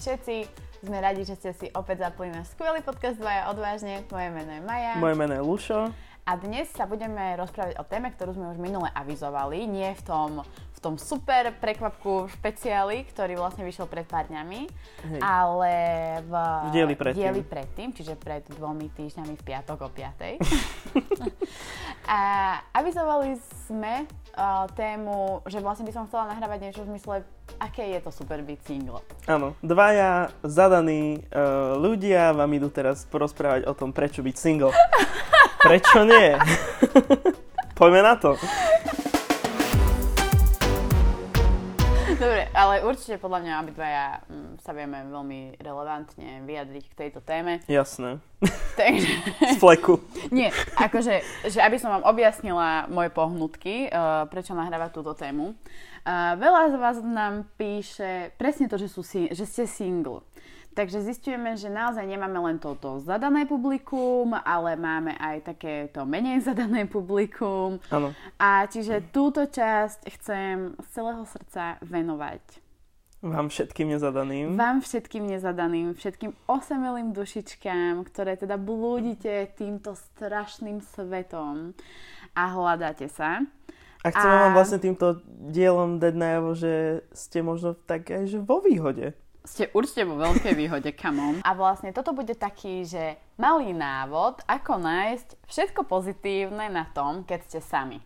všetci. Sme radi, že ste si opäť zapli na skvelý podcast Dvaja odvážne. Moje meno je Maja. Moje meno je Lušo. A dnes sa budeme rozprávať o téme, ktorú sme už minule avizovali. Nie v tom, v tom super prekvapku špeciáli, ktorý vlastne vyšiel pred pár dňami, Hej. ale v, V dieli predtým. dieli predtým, čiže pred dvomi týždňami v piatok o 5. A avizovali sme uh, tému, že vlastne by som chcela nahrávať niečo v zmysle, aké je to super byť single. Áno, dvaja zadaní uh, ľudia vám idú teraz porozprávať o tom, prečo byť single. Prečo nie? Poďme na to. Dobre, ale určite podľa mňa obidvaja mm, sa vieme veľmi relevantne vyjadriť k tejto téme. Jasné. Takže, Z fleku. nie, akože, že aby som vám objasnila moje pohnutky, uh, prečo nahrávať túto tému. Uh, veľa z vás nám píše presne to, že, sú, si- že ste single. Takže zistujeme, že naozaj nemáme len toto zadané publikum, ale máme aj takéto menej zadané publikum. Áno. A čiže túto časť chcem z celého srdca venovať Vám všetkým nezadaným. vám všetkým nezadaným, všetkým osamelým dušičkám, ktoré teda blúdite týmto strašným svetom a hľadáte sa. A chcem A- vám vlastne týmto dielom dať najavo, že ste možno tak aj že vo výhode. Ste určite vo veľkej výhode, on. A vlastne toto bude taký, že malý návod, ako nájsť všetko pozitívne na tom, keď ste sami.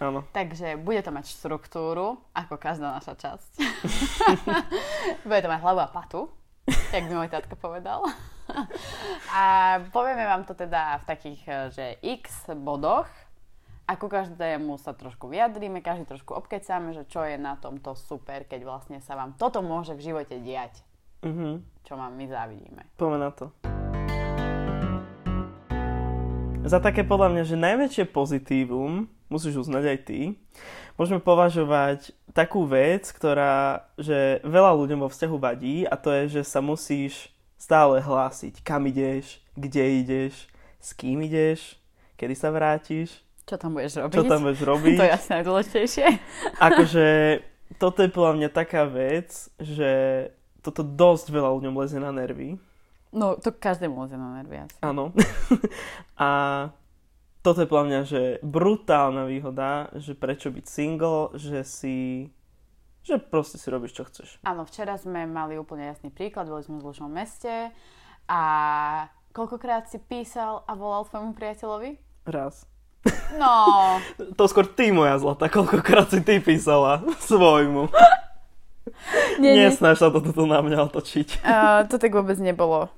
Áno. Takže bude to mať štruktúru, ako každá naša časť. bude to mať hlavu a patu, jak by môj tatko povedal. a povieme vám to teda v takých, eh, že x bodoch, ako každému sa trošku vyjadríme, každý trošku obkecáme, že čo je na tomto super, keď vlastne sa vám toto môže v živote diať, Mhm. čo vám my závidíme. Poďme na to. Za také podľa mňa, že najväčšie pozitívum, musíš uznať aj ty, môžeme považovať takú vec, ktorá, že veľa ľuďom vo vzťahu vadí a to je, že sa musíš stále hlásiť, kam ideš, kde ideš, s kým ideš, kedy sa vrátiš, Čo tam budeš robiť? čo tam budeš robiť. To je asi najdôležitejšie. Akože toto je podľa mňa taká vec, že toto dosť veľa ľuďom lezie na nervy. No, to každému lezie na nervy asi. Áno. a toto je podľa mňa, že brutálna výhoda, že prečo byť single, že si že proste si robíš, čo chceš. Áno, včera sme mali úplne jasný príklad, boli sme v zlušnom meste a koľkokrát si písal a volal tvojmu priateľovi? Raz. No, To skôr ty, moja zlata, koľkokrát si ty písala svojmu. nie, nie. Nesnaž sa to toto na mňa otočiť. Uh, to tak vôbec nebolo.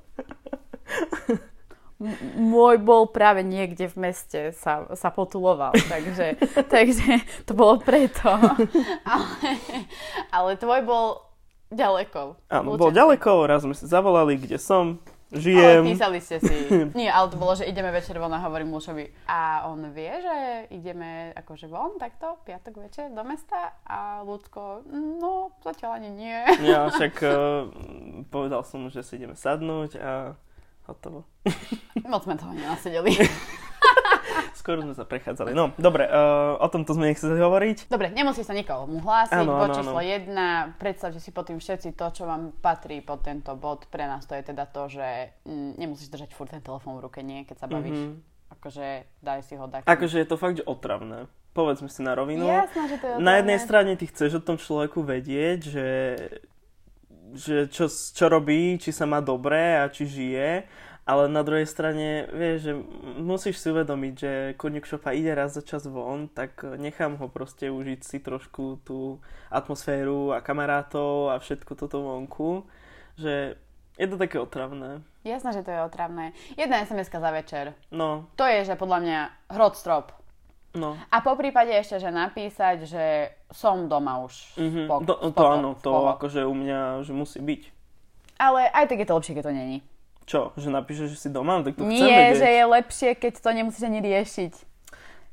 M- môj bol práve niekde v meste, sa, sa potuloval, takže, takže to bolo preto. Ale, ale tvoj bol ďaleko. Áno, bol ďaleko, raz sme si zavolali, kde som, Ale žijem. písali ste si. Nie, ale to bolo, že ideme večer von a hovorím Mušovi. A on vie, že ideme akože von takto, piatok večer do mesta a ľudko, no zatiaľ ani nie. Ja však uh, povedal som, mu, že si ideme sadnúť a hotovo. Moc sme toho nenasedeli. Skoro sme sa prechádzali. No, dobre, uh, o tomto sme nechceli hovoriť. Dobre, nemusí sa nikomu hlásiť. Áno, bod áno, číslo áno. 1, predstavte si pod tým všetci to, čo vám patrí pod tento bod. Pre nás to je teda to, že mm, nemusíš držať furt ten telefón v ruke, nie, keď sa bavíš. Mhm. Akože daj si ho tak. Akože je to fakt, že otravné. Povedzme si na rovinu. Jasné, že to je Na jednej strane ty chceš o tom človeku vedieť, že, že čo, čo robí, či sa má dobre a či žije, ale na druhej strane, vieš, že musíš si uvedomiť, že Koník Šopa ide raz za čas von, tak nechám ho proste užiť si trošku tú atmosféru a kamarátov a všetko toto vonku, že je to také otravné. Jasné, že to je otravné. Jedna sms za večer. No, To je, že podľa mňa hrot strop. no. A po prípade ešte, že napísať, že som doma už. Mhm. Spok- to, to áno, to akože u mňa, že musí byť. Ale aj tak je to lepšie, keď to není. Čo? Že napíšeš, že si doma? No, tak to chcem Nie, vedieť. že je lepšie, keď to nemusíš ani riešiť.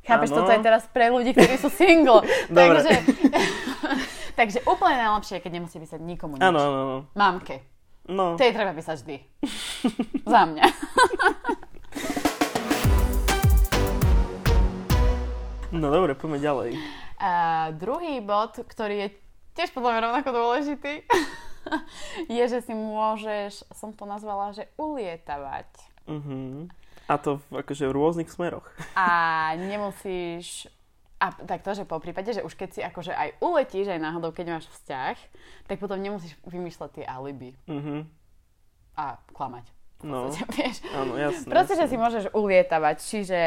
Chápeš, Áno. toto je teraz pre ľudí, ktorí sú single. Takže, takže úplne najlepšie, keď nemusí písať nikomu nič. Áno, áno, áno. Mamke. No, Tej treba písať vždy. Za mňa. no dobre, poďme ďalej. A druhý bod, ktorý je tiež podľa mňa rovnako dôležitý, je, že si môžeš, som to nazvala, že ulietavať. Uh-huh. A to v, akože v rôznych smeroch. A nemusíš a tak to, že po prípade, že už keď si akože aj uletíš aj náhodou, keď máš vzťah, tak potom nemusíš vymýšľať tie alibi. Uh-huh. A klamať. No, vieš. áno, jasné. Proste, že jasné. si môžeš ulietavať, čiže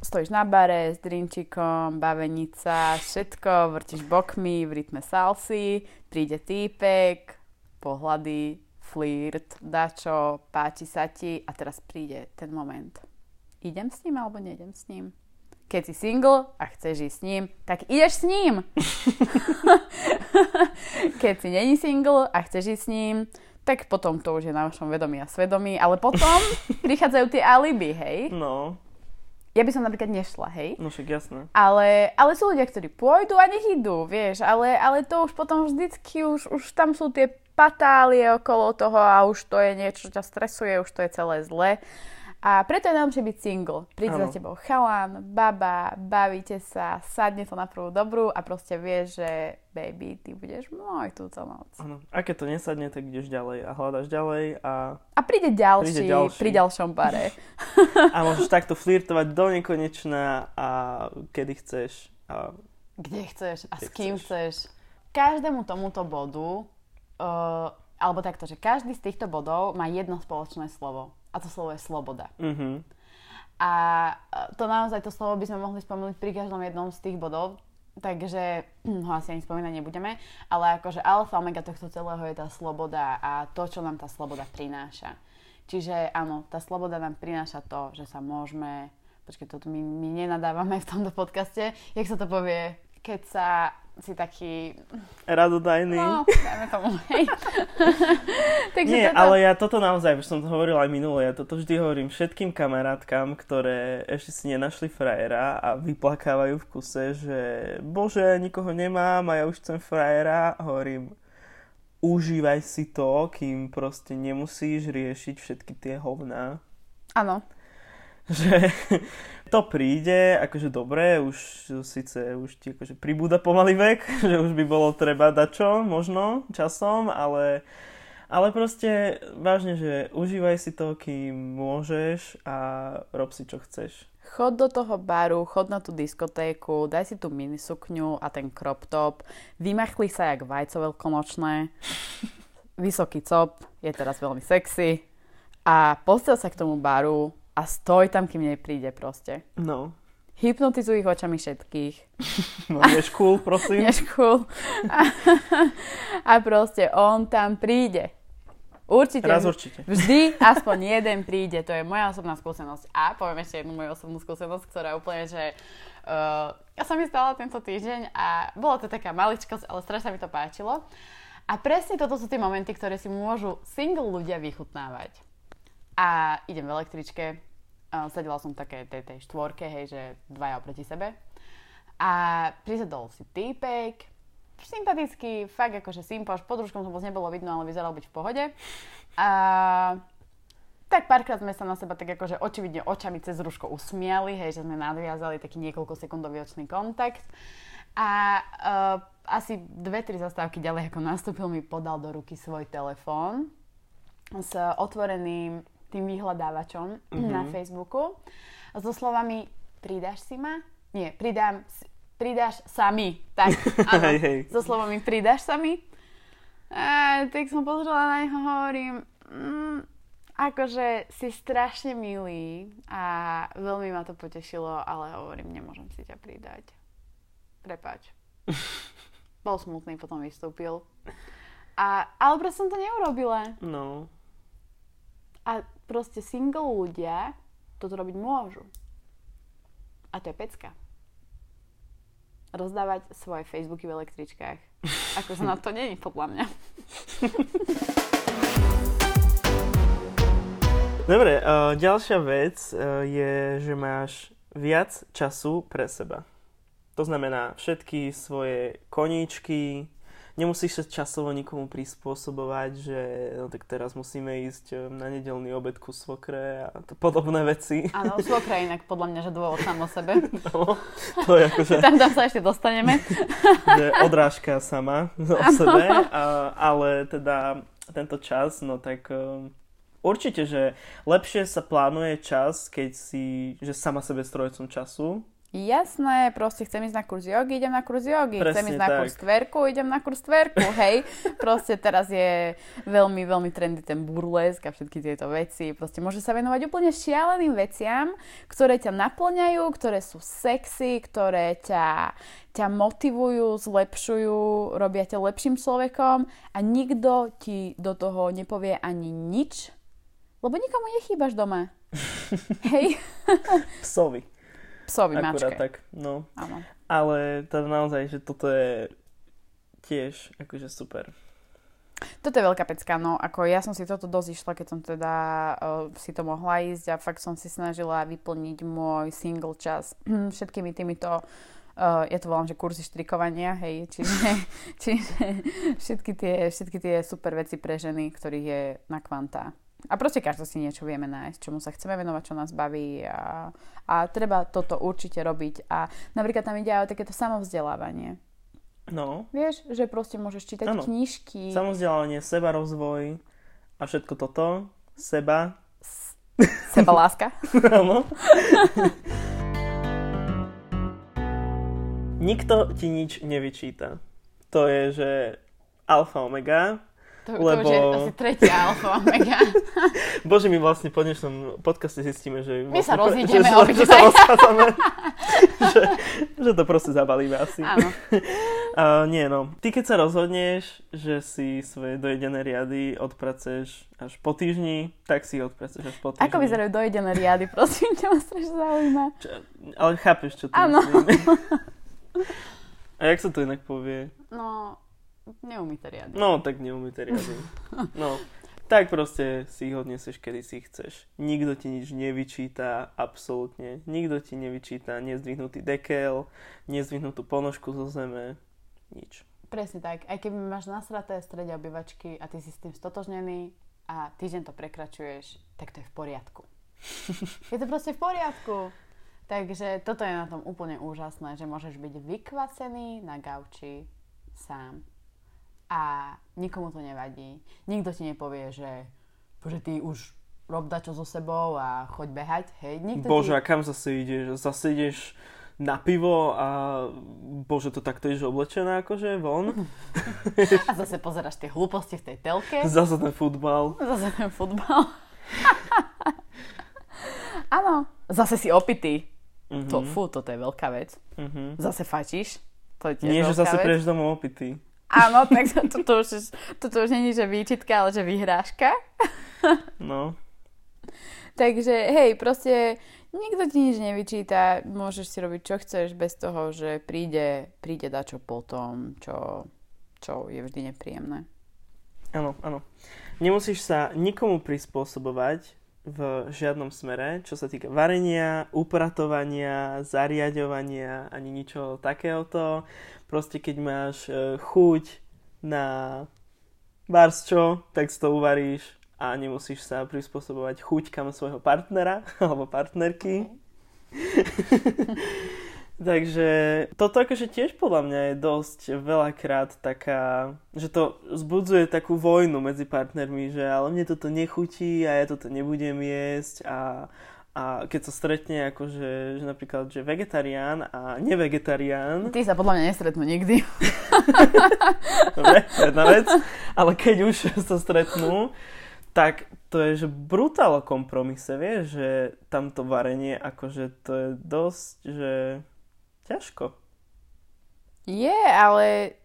stojíš na bare s drinčikom, bavenica, všetko, vrtiš bokmi v rytme salsy, príde týpek, pohľady, flirt, dačo, páči sa ti a teraz príde ten moment. Idem s ním alebo nejdem s ním? Keď si single a chceš ísť s ním, tak ideš s ním. Keď si není single a chceš ísť s ním, tak potom to už je na vašom vedomí a svedomí, ale potom prichádzajú tie alibi, hej. No, Ja by som napríklad nešla, hej. no však jasné. Ale, ale sú ľudia, ktorí pôjdu a nech idú, vieš, ale, ale to už potom vždycky, už, už tam sú tie patálie okolo toho a už to je niečo, čo ťa stresuje, už to je celé zle. A preto je najlepšie byť single. Príde Áno. za tebou chalán, baba, bavíte sa, sadne to na prvú dobrú a proste vieš, že baby, ty budeš môj túto noc. Áno. A keď to nesadne, tak ideš ďalej a hľadaš ďalej a, A príde ďalší, Príde ďalší. pri ďalšom bare. a môžeš takto flirtovať do nekonečna a kedy chceš. A, Kde chceš a Kde s kým chceš. chceš. Každému tomuto bodu, uh, alebo takto, že každý z týchto bodov má jedno spoločné slovo. A to slovo je sloboda. uh-huh. A uh, to naozaj, to slovo by sme mohli spomenúť pri každom jednom z tých bodov, takže ho asi ani spomínať nebudeme, ale akože alfa omega tohto celého je tá sloboda a to, čo nám tá sloboda prináša. Čiže áno, tá sloboda nám prináša to, že sa môžeme, počkej, toto my, my nenadávame v tomto podcaste, jak sa to povie, keď sa si taký, Radodajný. no, dajme tomu, hej. Takže Nie, toto, ale ja toto naozaj, už som to hovoril aj minule, ja toto vždy hovorím všetkým kamarátkam, ktoré ešte si nenašli frajera a vyplakávajú v kuse, že bože, nikoho nemám a ja už chcem frajera, hovorím, užívaj si to, kým proste nemusíš riešiť všetky tie hovná. Áno, že to príde, akože dobre, už síce už ti akože pribúda pomalý vek, že už by bolo treba dať čo, možno, časom, ale, ale proste vážne, že užívaj si to, kým môžeš a rob si, čo chceš. Chod do toho baru, chod na tú diskotéku, daj si tú minisukňu a ten crop top, vymachli sa jak vajco veľkonočné, vysoký cop, je teraz veľmi sexy a postav sa k tomu baru a stoj tam, kým nepríde proste. No, Hypnotizuj ich očami všetkých. no vieš, cool, prosím. Než cool. A, a proste on tam príde. Určite. Raz určite. Vždy aspoň jeden príde, to je moja osobná skúsenosť. A poviem ešte jednu moju osobnú skúsenosť, ktorá úplne, že uh, ja som mi stala tento týždeň a bola to taká maličkosť, ale strašne mi to páčilo. A presne toto sú tie momenty, ktoré si môžu single ľudia vychutnávať. A idem v električke, uh, sedela som v tej, tej štvorke, hej, že dvaja oproti sebe. A prisadol si týpek, sympatický, fakt akože simpoš, pod rúškom to moc nebolo vidno, ale vyzeral byť v pohode. A tak párkrát sme sa na seba tak akože očividne očami cez rúško usmiali, hej, že sme nadviazali taký niekoľko sekundový očný kontakt. A uh, asi dve, tri zastávky ďalej, ako nastúpil, mi podal do ruky svoj telefón s otvoreným tým vyhľadávačom mm-hmm. na Facebooku so slovami pridáš si ma? Nie, pridám, pridáš sa mi. Tak, áno, hej. so slovami pridáš sa mi. A, tak som pozrela na neho, hovorím, mm, akože si strašne milý a veľmi ma to potešilo, ale hovorím, nemôžem si ťa pridať. Prepač. Bol smutný, potom vystúpil. A, ale proste som to neurobila. No, A proste single ľudia toto robiť môžu. A to je pecka. Rozdávať svoje Facebooky v električkách. Ako sa na to není, podľa mňa. Dobre, uh, ďalšia vec uh, je, že máš viac času pre seba. To znamená všetky svoje koníčky, nemusíš sa časovo nikomu prispôsobovať, že no tak teraz musíme ísť um, na nedelný obed ku svokre a to podobné veci. Áno, svokra inak podľa mňa, že dôvod sám o sebe. No, to je akože... Tam, tam sa ešte dostaneme. že odrážka sama o sebe, a, ale teda tento čas, no tak um, určite, že lepšie sa plánuje čas, keď si, že sama sebe strojcom času, Jasné, proste chcem ísť na kurz jogy, idem na kurz jogy. Presne chcem ísť na tak. kurz tverku, idem na kurz tverku, hej. Proste teraz je veľmi, veľmi trendy ten burlesk a všetky tieto veci. Proste môže sa venovať úplne šialeným veciam, ktoré ťa naplňajú, ktoré sú sexy, ktoré ťa, ťa motivujú, zlepšujú, robia ťa lepším človekom a nikto ti do toho nepovie ani nič, lebo nikomu nechýbaš doma. hej. psovi. Psovi, Akurát mačke. tak, no. Áno. Ale teda naozaj, že toto je tiež akože super. Toto je veľká pecka, no ako ja som si toto dosť išla, keď som teda uh, si to mohla ísť a fakt som si snažila vyplniť môj single čas všetkými týmito uh, ja to volám, že kurzy štrikovania, hej, čiže, čiže všetky, tie, všetky tie super veci pre ženy, ktorých je na kvanta. A proste každý si niečo vieme nájsť, čomu sa chceme venovať, čo nás baví a, a treba toto určite robiť. A napríklad tam ide aj o takéto samovzdelávanie. No, Vieš, že proste môžeš čítať Áno. knižky. samozdelanie, seba rozvoj a všetko toto, seba, Seba láska. áno. Nikto ti nič nevyčíta. To je, že alfa omega. To, Lebo- to už je asi tretia alfa omega. Bože, my vlastne po dnešnom podcaste zistíme, že... My sa vlastne, rozídeme že, že, sa rozchádzame. že, že to proste zabalíme asi. Áno. Uh, nie no. Ty keď sa rozhodneš, že si svoje dojedené riady odpraceš až po týždni, tak si ich odpraceš až po týždni. Ako vyzerajú dojedené riady, prosím ťa, ma strašne zaujíma. Čo, ale chápeš, čo to Áno. myslím. A jak sa to inak povie? No, neumíte riady. No, tak neumýte riady. No, tak proste si ich odneseš, kedy si ich chceš. Nikto ti nič nevyčíta, absolútne. Nikto ti nevyčíta nezdvihnutý dekel, nezdvihnutú ponožku zo zeme, nič. Presne tak. Aj keby máš nasraté strede obývačky a ty si s tým stotožnený a týždeň to prekračuješ, tak to je v poriadku. je to proste v poriadku. Takže toto je na tom úplne úžasné, že môžeš byť vykvasený na gauči sám. A nikomu to nevadí. Nikto ti nepovie, že, že ty už rob dačo so sebou a choď behať. Hej, nikto Bože, ti... a kam zase ideš? Zase ideš na pivo a bože, to takto ideš oblečená akože von? A zase pozeráš tie hlúposti v tej telke. Zase ten futbal. Zase ten futbal. Áno, zase si opitý. Mhm. To, fú, toto je veľká vec. Mhm. Zase fačíš. To je Nie, že zase vec. prejdeš domov opitý. Áno, tak to, to, to, už, toto už není, že výčitka, ale že vyhrážka. No. Takže hej, proste nikto ti nič nevyčíta, môžeš si robiť čo chceš bez toho, že príde, príde dačo potom, čo, čo je vždy nepríjemné. Áno, áno. Nemusíš sa nikomu prispôsobovať v žiadnom smere, čo sa týka varenia, upratovania, zariadovania, ani ničo takéhoto. Proste keď máš e, chuť na barsčo, tak si to uvaríš a nemusíš sa prispôsobovať chuťkam svojho partnera alebo partnerky. Takže toto akože tiež podľa mňa je dosť veľakrát taká, že to zbudzuje takú vojnu medzi partnermi, že ale mne toto nechutí a ja toto nebudem jesť a, a keď sa stretne akože, že napríklad, že vegetarián a nevegetarián, Ty sa podľa mňa nestretnú nikdy. dobre, jedna vec, ale keď už sa stretnú, tak to je, že brutál kompromise, vieš, že tamto varenie, akože to je dosť, že ťažko. Je, ale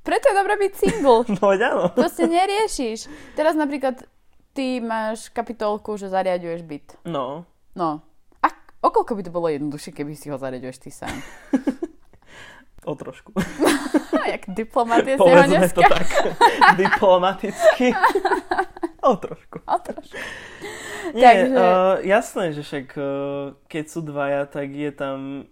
preto je dobré byť single. No áno. Proste neriešiš. Teraz napríklad ty máš kapitolku, že zariaduješ byt. No, No. A okolko by to bolo jednoduchšie, keby si ho zariaduješ ty sám? o trošku. Jak diplomatie z neho Povedzme to tak diplomaticky. O trošku. O trošku. Nie, Takže- uh, jasné, že však uh, keď sú dvaja, tak je tam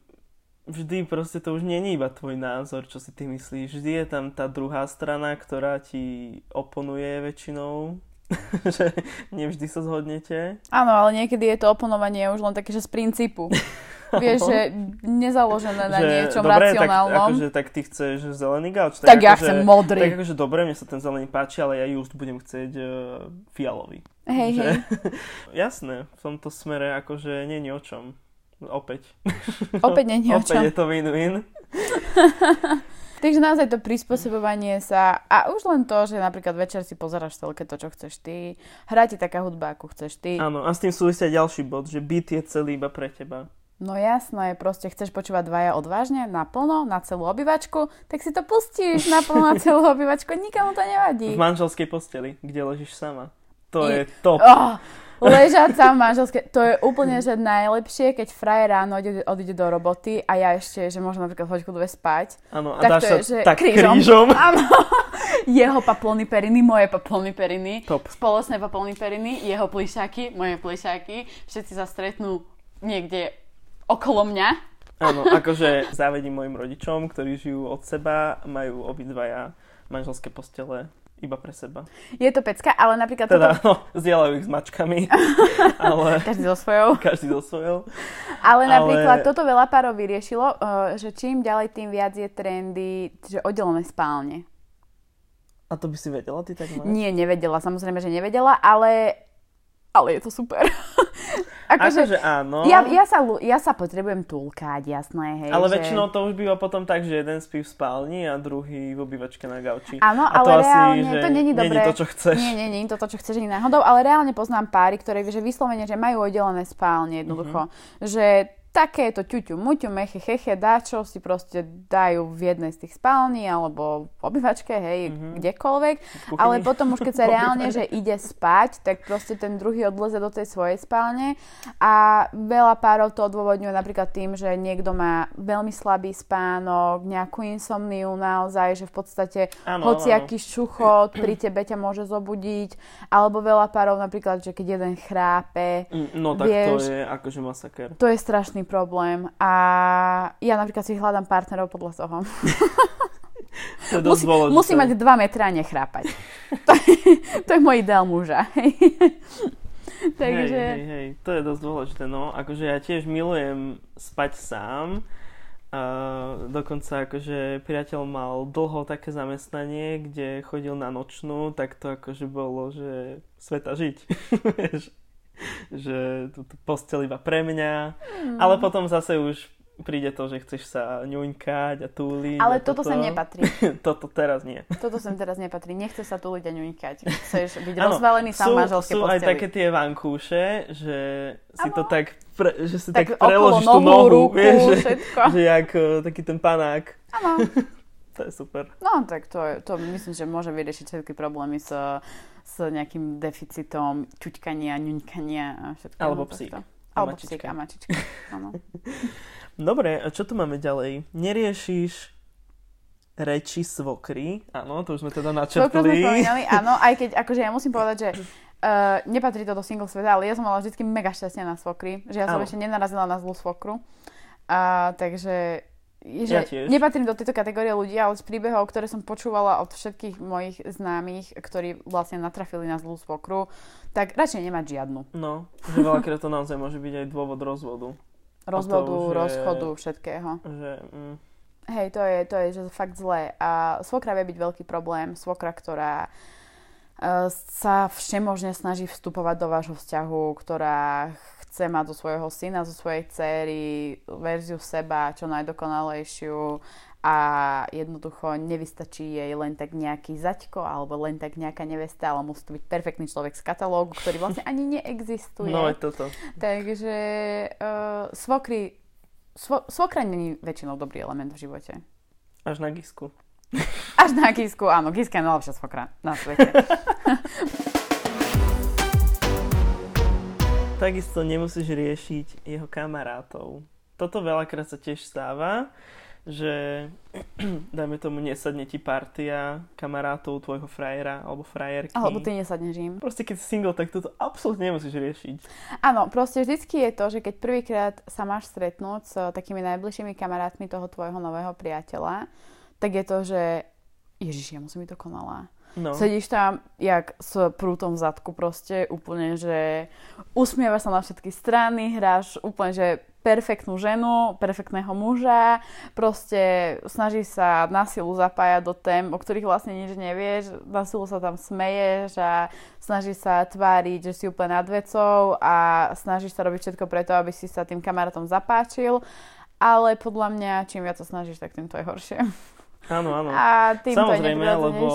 vždy proste to už nie je iba tvoj názor, čo si ty myslíš. Vždy je tam tá druhá strana, ktorá ti oponuje väčšinou. že nevždy sa zhodnete. Áno, ale niekedy je to oponovanie už len také, že z princípu. Vieš, že nezaložené na že, niečom dobre, racionálnom. Tak, akože, tak ty chceš zelený gauč. Tak, tak ja akože, chcem modrý. Tak akože dobre, mne sa ten zelený páči, ale ja just budem chcieť uh, fialový. Hej, že, hej. jasné, v tomto smere akože nie je o čom. Opäť. Opäť nie o čom. Opäť je to win-win. Takže naozaj to prispôsobovanie sa a už len to, že napríklad večer si pozeráš celé to, čo chceš ty, hrá ti taká hudba, ako chceš ty. Áno, a s tým súvisia ďalší bod, že byt je celý iba pre teba. No jasné, proste chceš počúvať dvaja odvážne, naplno, na celú obyvačku, tak si to pustíš naplno na celú obyvačku, nikomu to nevadí. V manželskej posteli, kde ležíš sama. To I... je top. Oh, Ležať sa v manželské, to je úplne že najlepšie, keď frajer ráno odíde, odíde do roboty a ja ešte, že môžem napríklad hoďku dve spať. Áno, a tak dáš to je, že tak krížom. krížom. Áno. Jeho paplony periny, moje paplony periny. Top. Spoločné paplony periny, jeho plišáky, moje plišáky. Všetci sa stretnú niekde okolo mňa. Áno, akože závedím mojim rodičom, ktorí žijú od seba, majú obidvaja manželské postele iba pre seba. Je to pecka, ale napríklad... Teda, toto... no, zdieľajú ich s mačkami. ale... Každý so svojou. Každý so svojou. Ale napríklad ale... toto veľa párov vyriešilo, uh, že čím ďalej, tým viac je trendy, že oddelené spálne. A to by si vedela ty tak? Nie, nevedela, samozrejme, že nevedela, ale ale je to super. akože, akože áno. Ja, ja, sa, ja sa potrebujem túlkať, jasné. Hej, ale že... väčšinou to už býva potom tak, že jeden spí v spálni a druhý v obývačke na gauči. Áno, to ale asi, reálne že to není dobré. to, čo chceš. Nie, nie, nie, to to, čo chceš ani náhodou, ale reálne poznám páry, ktoré že vyslovene, že majú oddelené spálne jednoducho. Mm-hmm. Že takéto ťuťu, muťu, meche, cheche, dáčo si proste dajú v jednej z tých spální alebo v obývačke, hej, mm-hmm. kdekoľvek. Ale potom už keď sa reálne, že ide spať, tak proste ten druhý odleze do tej svojej spálne a veľa párov to odôvodňuje napríklad tým, že niekto má veľmi slabý spánok, nejakú insomniu naozaj, že v podstate ano, hociaký šuchot pri tebe ťa môže zobudiť, alebo veľa párov napríklad, že keď jeden chrápe, mm, No tak vieš, to je akože masaker. To je strašný problém a ja napríklad si hľadám partnerov podľa toho. To musí, musí mať 2 metre a nechrápať. to, je, to je môj ideál muža. Takže... Hej, hej, hej, to je dosť dôležité. No, akože ja tiež milujem spať sám. Uh, dokonca akože priateľ mal dlho také zamestnanie, kde chodil na nočnú, tak to akože bolo, že sveta žiť. že tú, tú postel iba pre mňa, mm. ale potom zase už príde to, že chceš sa ňuňkať a túliť. Ale a toto, toto sem nepatrí. toto teraz nie. Toto sem teraz nepatrí. Nechce sa túliť a ňuňkať. Chceš byť ano, rozvalený sám manželské sú posteli. aj také tie vankúše, že si ano. to tak, pre, že si tak, tak preložíš tú nohu, ruku, vieš, že, že jak uh, taký ten panák. Áno. To je super. No tak to, je, to myslím, že môže vyriešiť všetky problémy s s nejakým deficitom ťuťkania, ňuňkania a všetko. Alebo psík. Alebo psík a mačička. Dobre, a čo tu máme ďalej? Neriešiš reči svokry. Áno, to už sme teda načrtli. sme áno, aj keď akože ja musím povedať, že uh, nepatrí to do single sveta, ale ja som mala vždy mega šťastie na svokry, že ja som áno. ešte nenarazila na zlú svokru. Uh, takže že ja tiež. nepatrím do tejto kategórie ľudí, ale z príbehov, ktoré som počúvala od všetkých mojich známych, ktorí vlastne natrafili na zlú svokru, tak radšej nemať žiadnu. No, že veľakrát to naozaj môže byť aj dôvod rozvodu. Rozvodu, to, že... rozchodu, všetkého. Že, mm. Hej, to je, to je že fakt zlé. A svokra vie byť veľký problém. Svokra, ktorá uh, sa všemožne snaží vstupovať do vášho vzťahu, ktorá chce mať zo svojho syna, zo svojej céry verziu seba čo najdokonalejšiu a jednoducho nevystačí jej len tak nejaký zaťko alebo len tak nejaká nevesta, ale musí to byť perfektný človek z katalógu, ktorý vlastne ani neexistuje. No je toto. Takže uh, svokry, svo, svokra není väčšinou dobrý element v živote. Až na Gisku. Až na Gisku, áno. Giska je najlepšia svokra na svete. Takisto nemusíš riešiť jeho kamarátov. Toto veľakrát sa tiež stáva, že dajme tomu nesadne ti partia kamarátov tvojho frajera alebo frajerky. Alebo ty nesadneš im. Proste keď si single, tak toto absolútne nemusíš riešiť. Áno, proste vždycky je to, že keď prvýkrát sa máš stretnúť s takými najbližšími kamarátmi toho tvojho nového priateľa, tak je to, že Ježiš, ja musím byť dokonalá. No. Sedíš tam jak s prútom v zadku proste, úplne, že usmievaš sa na všetky strany, hráš úplne, že perfektnú ženu, perfektného muža, proste snaží sa na silu zapájať do tém, o ktorých vlastne nič nevieš, na silu sa tam smeješ a snaží sa tváriť, že si úplne nad vecou a snažíš sa robiť všetko preto, aby si sa tým kamarátom zapáčil, ale podľa mňa čím viac sa snažíš, tak tým to je horšie. Áno, áno. A tým Samozrejme, to je lebo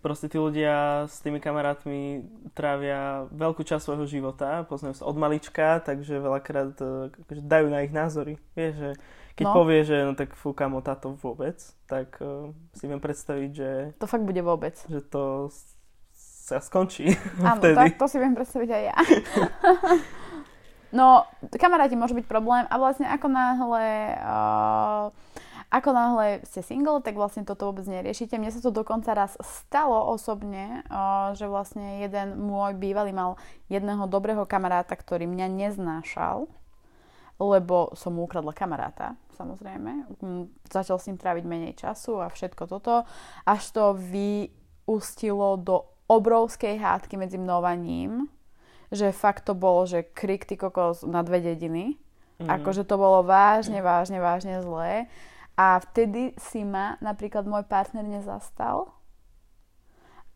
proste tí ľudia s tými kamarátmi trávia veľkú časť svojho života, poznajú sa od malička, takže veľakrát e, akože dajú na ich názory. Vieš, že keď no. povie, že no tak fú, kamo, táto vôbec, tak uh, si viem predstaviť, že... To fakt bude vôbec. Že to sa skončí Áno, vtedy. tak to si viem predstaviť aj ja. no, kamaráti môže byť problém a vlastne ako náhle... Uh, ako náhle ste single, tak vlastne toto vôbec neriešite. Mne sa to dokonca raz stalo osobne, že vlastne jeden môj bývalý mal jedného dobrého kamaráta, ktorý mňa neznášal, lebo som mu ukradla kamaráta, samozrejme. Mm, začal s ním tráviť menej času a všetko toto, až to vyústilo do obrovskej hádky medzi mnou a ním, že fakt to bolo, že krik ty kokos na dve dediny. Mm. Akože to bolo vážne, vážne, vážne zlé. A vtedy si ma napríklad môj partner nezastal.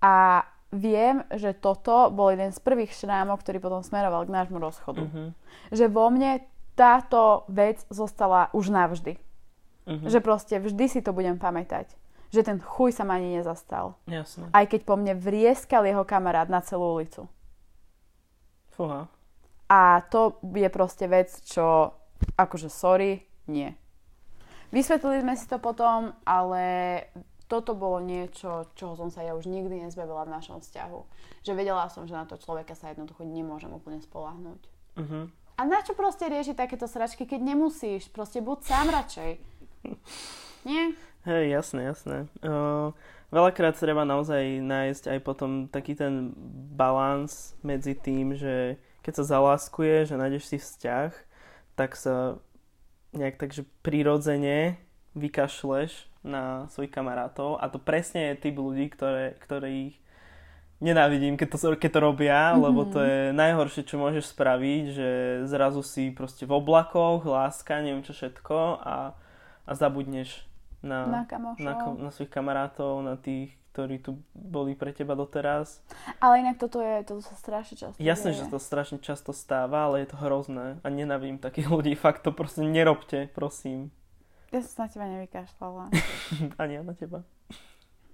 A viem, že toto bol jeden z prvých šrámov, ktorý potom smeroval k nášmu rozchodu. Uh-huh. Že vo mne táto vec zostala už navždy. Uh-huh. Že proste vždy si to budem pamätať. Že ten chuj sa ma ani nezastal. Jasne. Aj keď po mne vrieskal jeho kamarát na celú ulicu. Fúha. A to je proste vec, čo akože sorry, nie. Vysvetlili sme si to potom, ale toto bolo niečo, čoho som sa ja už nikdy nezbavila v našom vzťahu. Že vedela som, že na to človeka sa jednoducho nemôžem úplne spolahnúť. Uh-huh. A na čo proste riešiť takéto sračky, keď nemusíš? Proste buď sám radšej. Nie? Hej, jasné, jasné. Uh, veľakrát treba naozaj nájsť aj potom taký ten balans medzi tým, že keď sa zaláskuje, že nájdeš si vzťah, tak sa nejak takže prirodzene vykašleš na svojich kamarátov a to presne je typ ľudí, ktoré, ktorých nenávidím, keď to, keď to robia, mm-hmm. lebo to je najhoršie, čo môžeš spraviť, že zrazu si proste v oblakoch, láska, neviem čo všetko a, a zabudneš na, na, na, na svojich kamarátov, na tých, ktorí tu boli pre teba doteraz. Ale inak toto, je, toto sa strašne často Jasné, deje. že to strašne často stáva, ale je to hrozné a nenavidím takých ľudí. Fakt to proste nerobte, prosím. Ja som sa na teba nevykašľala. Ani ja na teba.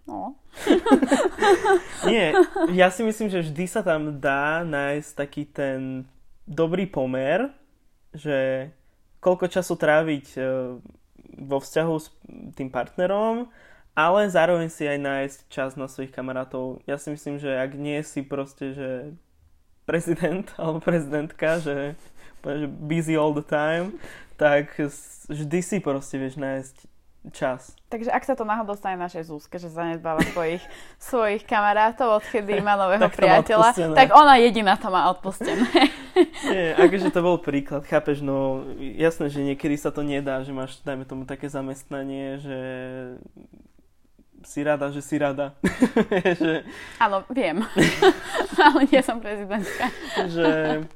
No. Nie, ja si myslím, že vždy sa tam dá nájsť taký ten dobrý pomer, že koľko času tráviť e, vo vzťahu s tým partnerom ale zároveň si aj nájsť čas na svojich kamarátov. Ja si myslím, že ak nie si proste, že prezident alebo prezidentka, že, že busy all the time, tak vždy si proste vieš nájsť čas. Takže ak sa to náhodou stane našej Zúske, že zanedbáva svojich, svojich kamarátov, odkedy má nového tak priateľa, tak ona jediná to má odpustené. Nie, akože to bol príklad, chápeš, no jasné, že niekedy sa to nedá, že máš, dajme tomu, také zamestnanie, že si rada, že si rada. že... Áno, viem. Ale nie som prezidentka. že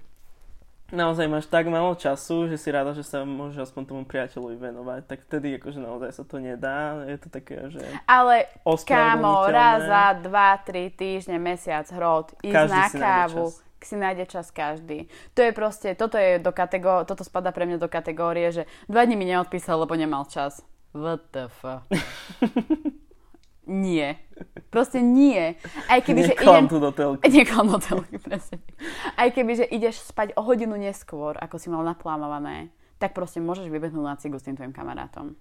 naozaj máš tak málo času, že si rada, že sa môžeš aspoň tomu priateľovi venovať. Tak vtedy akože naozaj sa to nedá. Je to také, že... Ale kámo, raz za dva, tri týždne, mesiac, hrod, ísť Každý na kávu si nájde čas každý. To je proste, toto je do kategó- toto spada pre mňa do kategórie, že dva dní mi neodpísal, lebo nemal čas. WTF. Nie. Proste nie. Aj keby, že idem... tu do telky. Neklam do telky, presne. Aj keby, že ideš spať o hodinu neskôr, ako si mal naplánované, tak proste môžeš vybehnúť na cigu s tým tvojim kamarátom.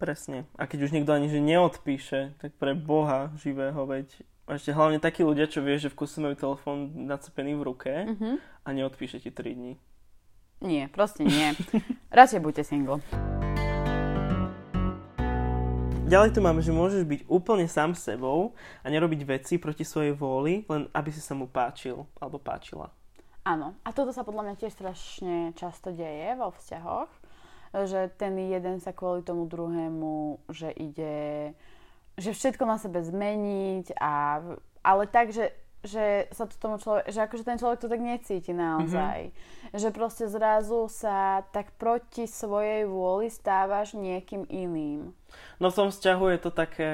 Presne. A keď už niekto ani že neodpíše, tak pre Boha živého, veď a ešte hlavne takí ľudia, čo vie, že v kuse majú telefón nacepený v ruke uh-huh. a neodpíše ti 3 dní. Nie, proste nie. Radšej buďte single. Ďalej tu máme, že môžeš byť úplne sám sebou a nerobiť veci proti svojej vôli, len aby si sa mu páčil alebo páčila. Áno. A toto sa podľa mňa tiež strašne často deje vo vzťahoch, že ten jeden sa kvôli tomu druhému, že ide, že všetko na sebe zmeniť, a, ale tak, že, že sa to tomu človek, že akože ten človek to tak necíti naozaj. Mm-hmm. Že proste zrazu sa tak proti svojej vôli stávaš niekým iným. No v tom vzťahu je to také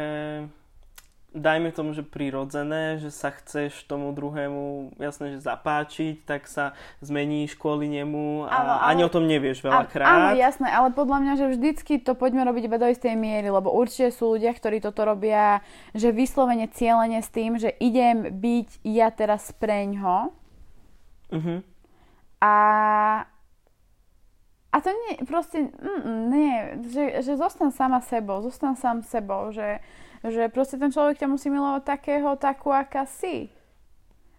dajme tomu, že prirodzené, že sa chceš tomu druhému jasne, že zapáčiť, tak sa zmeníš kvôli nemu a áno, ale, ani o tom nevieš veľakrát. Áno, jasné, ale podľa mňa, že vždycky to poďme robiť iba do istej miery, lebo určite sú ľudia, ktorí toto robia, že vyslovene cieľene s tým, že idem byť ja teraz preňho. Uh-huh. A a to nie, proste, mm, mm, nie, že, že zostan sama sebou, zostan sám sebou, že, že proste ten človek ťa musí milovať takého, takú, aká si.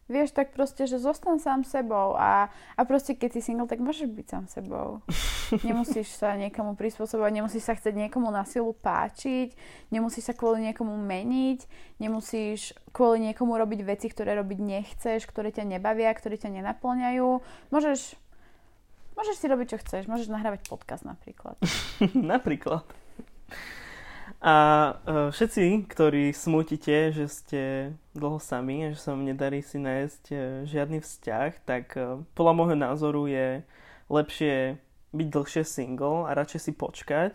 Vieš, tak proste, že zostan sám sebou a, a proste keď si single, tak môžeš byť sám sebou. Nemusíš sa niekomu prispôsobovať, nemusíš sa chcieť niekomu na silu páčiť, nemusíš sa kvôli niekomu meniť, nemusíš kvôli niekomu robiť veci, ktoré robiť nechceš, ktoré ťa nebavia, ktoré ťa nenaplňajú. Môžeš, môžeš si robiť, čo chceš. Môžeš nahrávať podcast napríklad. napríklad. A uh, všetci, ktorí smutíte, že ste dlho sami a že sa vám nedarí si nájsť uh, žiadny vzťah, tak uh, podľa môjho názoru je lepšie byť dlhšie single a radšej si počkať,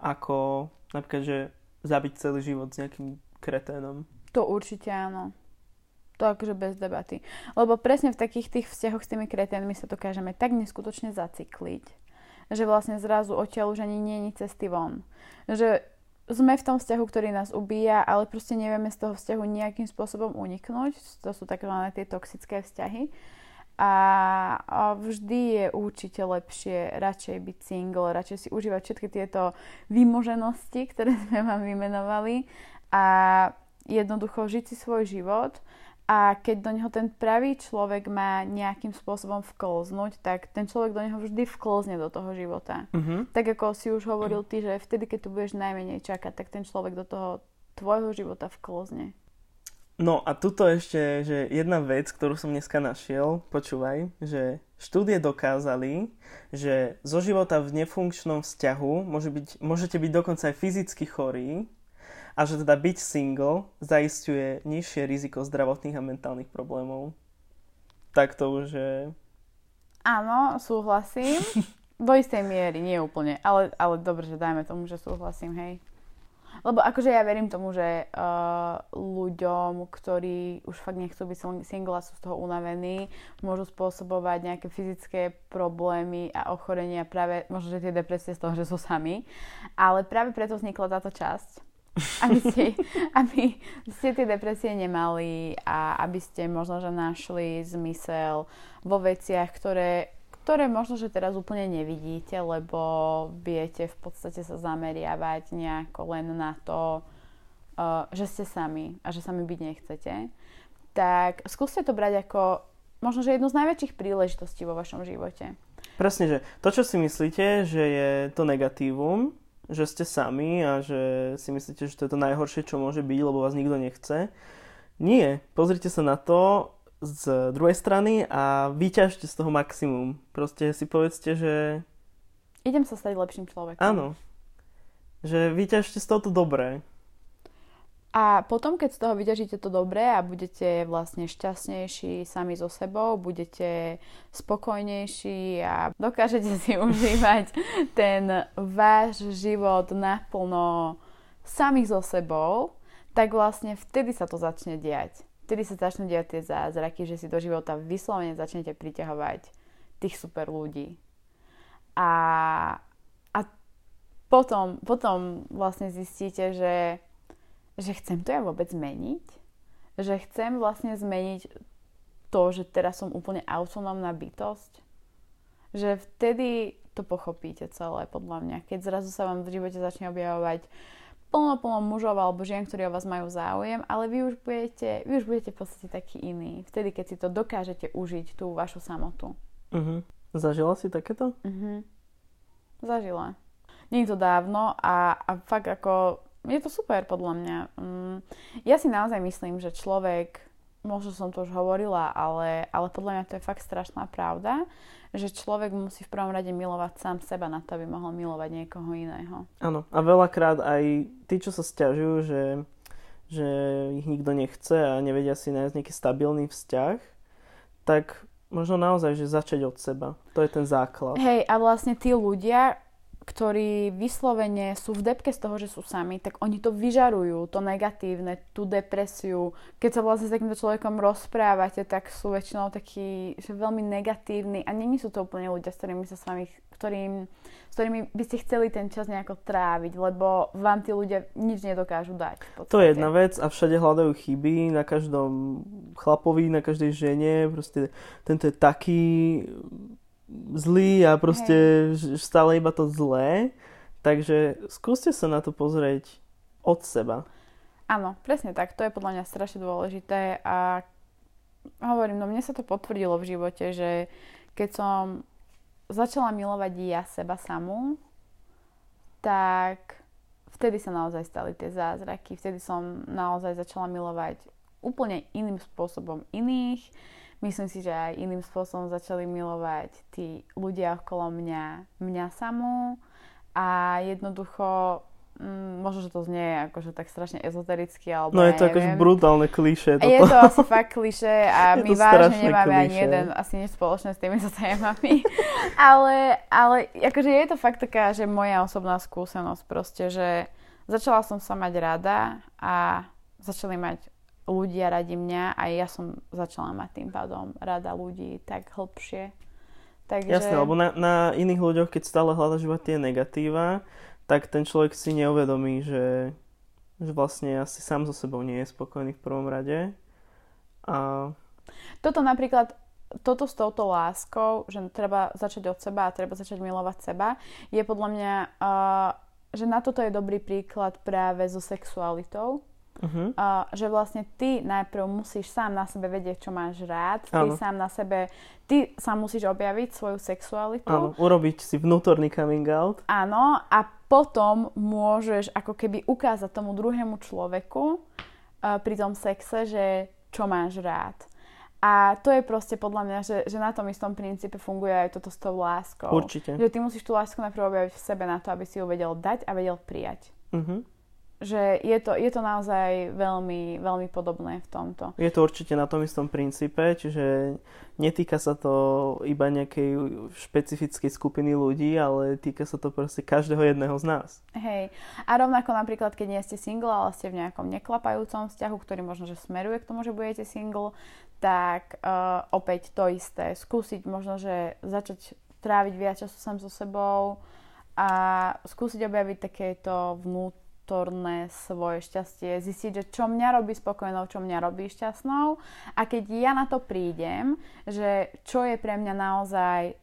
ako napríklad, že zabiť celý život s nejakým kreténom. To určite áno. To akože bez debaty. Lebo presne v takých tých vzťahoch s tými kreténmi sa dokážeme tak neskutočne zacykliť, že vlastne zrazu odtiaľ už ani nie je cesty von. Že sme v tom vzťahu, ktorý nás ubíja, ale proste nevieme z toho vzťahu nejakým spôsobom uniknúť. To sú tzv. tie toxické vzťahy. A, vždy je určite lepšie radšej byť single, radšej si užívať všetky tieto vymoženosti, ktoré sme vám vymenovali a jednoducho žiť si svoj život a keď do neho ten pravý človek má nejakým spôsobom vklznúť, tak ten človek do neho vždy vklzne do toho života. Uh-huh. Tak ako si už hovoril ty, že vtedy, keď tu budeš najmenej čakať, tak ten človek do toho tvojho života vklzne. No a tuto ešte, že jedna vec, ktorú som dneska našiel, počúvaj, že štúdie dokázali, že zo života v nefunkčnom vzťahu môže byť, môžete byť dokonca aj fyzicky chorí, a že teda byť single zaistuje nižšie riziko zdravotných a mentálnych problémov. Tak to už je... Áno, súhlasím. Do istej miery, nie úplne. Ale, ale dobre, že dajme tomu, že súhlasím, hej. Lebo akože ja verím tomu, že uh, ľuďom, ktorí už fakt nechcú byť single a sú z toho unavení, môžu spôsobovať nejaké fyzické problémy a ochorenia práve, možno, že tie depresie z toho, že sú sami. Ale práve preto vznikla táto časť, aby ste, aby ste tie depresie nemali a aby ste možno, že našli zmysel vo veciach, ktoré, ktoré možno, že teraz úplne nevidíte, lebo viete v podstate sa zameriavať nejako len na to, uh, že ste sami a že sami byť nechcete, tak skúste to brať ako možno, že jednu z najväčších príležitostí vo vašom živote. Presne, že to, čo si myslíte, že je to negatívum, že ste sami a že si myslíte, že to je to najhoršie, čo môže byť, lebo vás nikto nechce. Nie, pozrite sa na to z druhej strany a vyťažte z toho maximum. Proste si povedzte, že... Idem sa stať lepším človekom. Áno. Že vyťažte z toho to dobré. A potom, keď z toho vyťažíte to dobré a budete vlastne šťastnejší sami so sebou, budete spokojnejší a dokážete si užívať ten váš život naplno sami so sebou, tak vlastne vtedy sa to začne diať. Vtedy sa začnú diať tie zázraky, že si do života vyslovene začnete priťahovať tých super ľudí. A, a potom, potom vlastne zistíte, že že chcem to ja vôbec zmeniť, že chcem vlastne zmeniť to, že teraz som úplne autonómna bytosť, že vtedy to pochopíte celé, podľa mňa. Keď zrazu sa vám v živote začne objavovať plno, plno mužov alebo žien, ktorí o vás majú záujem, ale vy už budete, vy už budete v podstate taký iný. Vtedy, keď si to dokážete užiť, tú vašu samotu. Uh-huh. Zažila si takéto? Uh-huh. Zažila. Nie to dávno a, a fakt ako je to super podľa mňa. Mm, ja si naozaj myslím, že človek, možno som to už hovorila, ale, ale podľa mňa to je fakt strašná pravda, že človek musí v prvom rade milovať sám seba na to, aby mohol milovať niekoho iného. Áno. A veľakrát aj tí, čo sa stiažujú, že, že ich nikto nechce a nevedia si nájsť nejaký stabilný vzťah, tak možno naozaj, že začať od seba. To je ten základ. Hej, a vlastne tí ľudia, ktorí vyslovene sú v depke z toho, že sú sami, tak oni to vyžarujú, to negatívne, tú depresiu. Keď sa vlastne s takýmto človekom rozprávate, tak sú väčšinou takí, že veľmi negatívni a není sú to úplne ľudia, s ktorými sa s vami, ktorým, s ktorými by ste chceli ten čas nejako tráviť, lebo vám tí ľudia nič nedokážu dať. To je jedna vec a všade hľadajú chyby, na každom chlapovi, na každej žene, proste tento je taký zlý a proste Hej. stále iba to zlé. Takže skúste sa na to pozrieť od seba. Áno, presne tak. To je podľa mňa strašne dôležité a hovorím, no mne sa to potvrdilo v živote, že keď som začala milovať ja seba samú, tak vtedy sa naozaj stali tie zázraky. Vtedy som naozaj začala milovať úplne iným spôsobom iných myslím si, že aj iným spôsobom začali milovať tí ľudia okolo mňa, mňa samú a jednoducho mm, možno, že to znie akože tak strašne ezotericky, alebo No je to akože brutálne kliše. Toto. Je to asi fakt kliše a my vážne nemáme kliše. ani jeden asi nič spoločné s týmito témami. ale, ale akože je to fakt taká, že moja osobná skúsenosť proste, že začala som sa mať rada a začali mať ľudia radi mňa a ja som začala mať tým pádom rada ľudí tak hlbšie. Takže... Jasné, lebo na, na iných ľuďoch, keď stále hľadaš iba tie negatíva, tak ten človek si neuvedomí, že, že vlastne asi sám so sebou nie je spokojný v prvom rade. A... Toto napríklad, toto s touto láskou, že treba začať od seba a treba začať milovať seba, je podľa mňa, uh, že na toto je dobrý príklad práve so sexualitou, Uh-huh. Uh, že vlastne ty najprv musíš sám na sebe vedieť, čo máš rád. Ty ano. sám na sebe, ty sa musíš objaviť svoju sexualitu. Áno, urobiť si vnútorný coming out. Áno, a potom môžeš ako keby ukázať tomu druhému človeku uh, pri tom sexe, že čo máš rád. A to je proste podľa mňa, že, že na tom istom princípe funguje aj toto s tou láskou. Určite. Že ty musíš tú lásku najprv objaviť v sebe na to, aby si ju vedel dať a vedel prijať. Uh-huh že je to, je to naozaj veľmi, veľmi podobné v tomto. Je to určite na tom istom princípe, čiže netýka sa to iba nejakej špecifickej skupiny ľudí, ale týka sa to proste každého jedného z nás. Hej. A rovnako napríklad, keď nie ste single, ale ste v nejakom neklapajúcom vzťahu, ktorý možno, že smeruje k tomu, že budete single, tak uh, opäť to isté. Skúsiť možno, že začať tráviť viac času sám so sebou a skúsiť objaviť takéto vnút vnútorné svoje šťastie, zistiť, že čo mňa robí spokojnou, čo mňa robí šťastnou. A keď ja na to prídem, že čo je pre mňa naozaj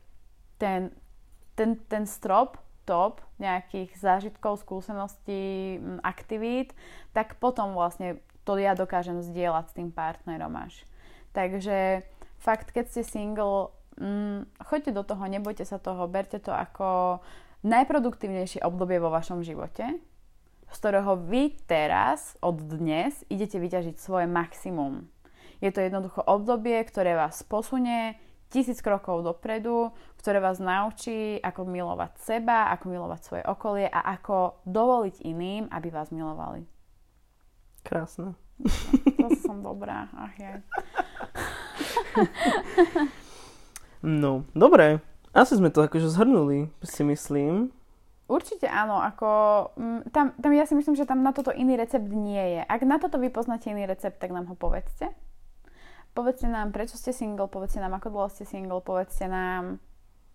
ten, ten, ten strop, top nejakých zážitkov, skúseností, aktivít, tak potom vlastne to ja dokážem zdieľať s tým partnerom až. Takže fakt, keď ste single, mm, choďte do toho, nebojte sa toho, berte to ako najproduktívnejšie obdobie vo vašom živote z ktorého vy teraz, od dnes, idete vyťažiť svoje maximum. Je to jednoducho obdobie, ktoré vás posunie tisíc krokov dopredu, ktoré vás naučí, ako milovať seba, ako milovať svoje okolie a ako dovoliť iným, aby vás milovali. Krásne. To som dobrá. Ach, je. No, dobre. Asi sme to akože zhrnuli, si myslím. Určite áno, ako mm, tam, tam ja si myslím, že tam na toto iný recept nie je. Ak na toto vy poznáte iný recept, tak nám ho povedzte. Povedzte nám, prečo ste single, povedzte nám, ako dlho ste single, povedzte nám,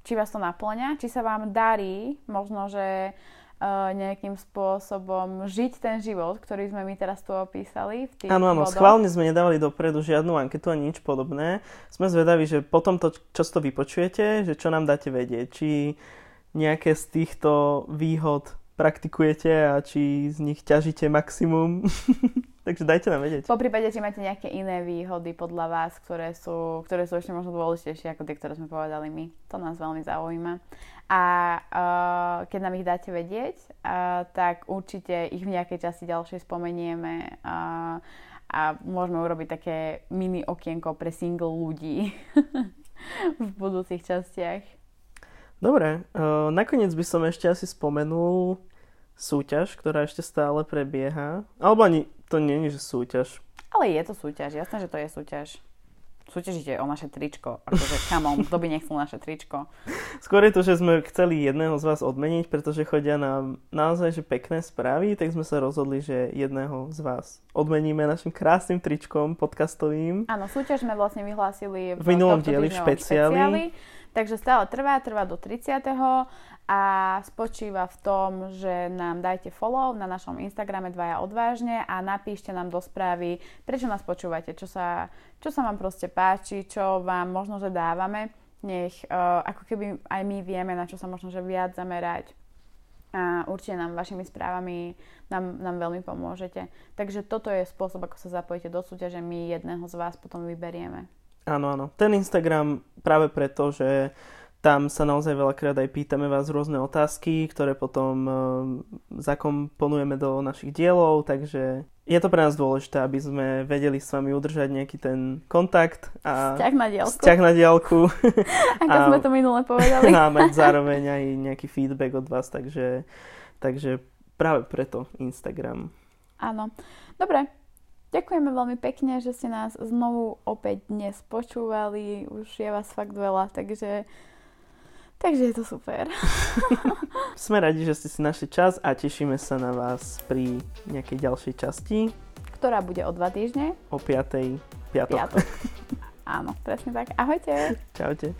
či vás to naplňa, či sa vám darí, možno, že uh, nejakým spôsobom žiť ten život, ktorý sme my teraz tu opísali. Áno, áno, schválne sme nedávali dopredu žiadnu anketu ani nič podobné. Sme zvedaví, že potom to, čo to vypočujete, že čo nám dáte vedieť, či nejaké z týchto výhod praktikujete a či z nich ťažíte maximum. Takže dajte nám vedieť. Po prípade, či máte nejaké iné výhody podľa vás, ktoré sú, ktoré sú ešte možno dôležitejšie ako tie, ktoré sme povedali my. To nás veľmi zaujíma. A uh, keď nám ich dáte vedieť, uh, tak určite ich v nejakej časti ďalšej spomenieme uh, a môžeme urobiť také mini okienko pre single ľudí v budúcich častiach. Dobre, uh, nakoniec by som ešte asi spomenul súťaž, ktorá ešte stále prebieha. Alebo ani to nie je, že súťaž. Ale je to súťaž, jasné, že to je súťaž. Súťažíte o naše tričko. Akože, come on, kto by nechcel naše tričko? Skôr je to, že sme chceli jedného z vás odmeniť, pretože chodia nám naozaj že pekné správy, tak sme sa rozhodli, že jedného z vás odmeníme našim krásnym tričkom podcastovým. Áno, súťaž sme vlastne vyhlásili v, v minulom dieli, v špeciáli. špeciáli. Takže stále trvá, trvá do 30 a spočíva v tom, že nám dajte follow na našom Instagrame Dvaja odvážne a napíšte nám do správy, prečo nás počúvate, čo sa, čo sa vám proste páči, čo vám možno, že dávame. Nech uh, ako keby aj my vieme, na čo sa možno, že viac zamerať. A určite nám vašimi správami nám, nám veľmi pomôžete. Takže toto je spôsob, ako sa zapojíte do súťaže. My jedného z vás potom vyberieme. Áno, áno. Ten Instagram práve preto, že tam sa naozaj veľakrát aj pýtame vás rôzne otázky, ktoré potom uh, zakomponujeme do našich dielov, takže je to pre nás dôležité, aby sme vedeli s vami udržať nejaký ten kontakt a vzťah na diálku. Vzťah na diálku. Ako a, sme to minule povedali. a mať zároveň aj nejaký feedback od vás, takže, takže práve preto Instagram. Áno. Dobre, Ďakujeme veľmi pekne, že ste nás znovu opäť dnes počúvali. Už je vás fakt veľa, takže Takže je to super. Sme radi, že ste si našli čas a tešíme sa na vás pri nejakej ďalšej časti. Ktorá bude o dva týždne. O 5. piatok. piatok. Áno, presne tak. Ahojte. Čaute.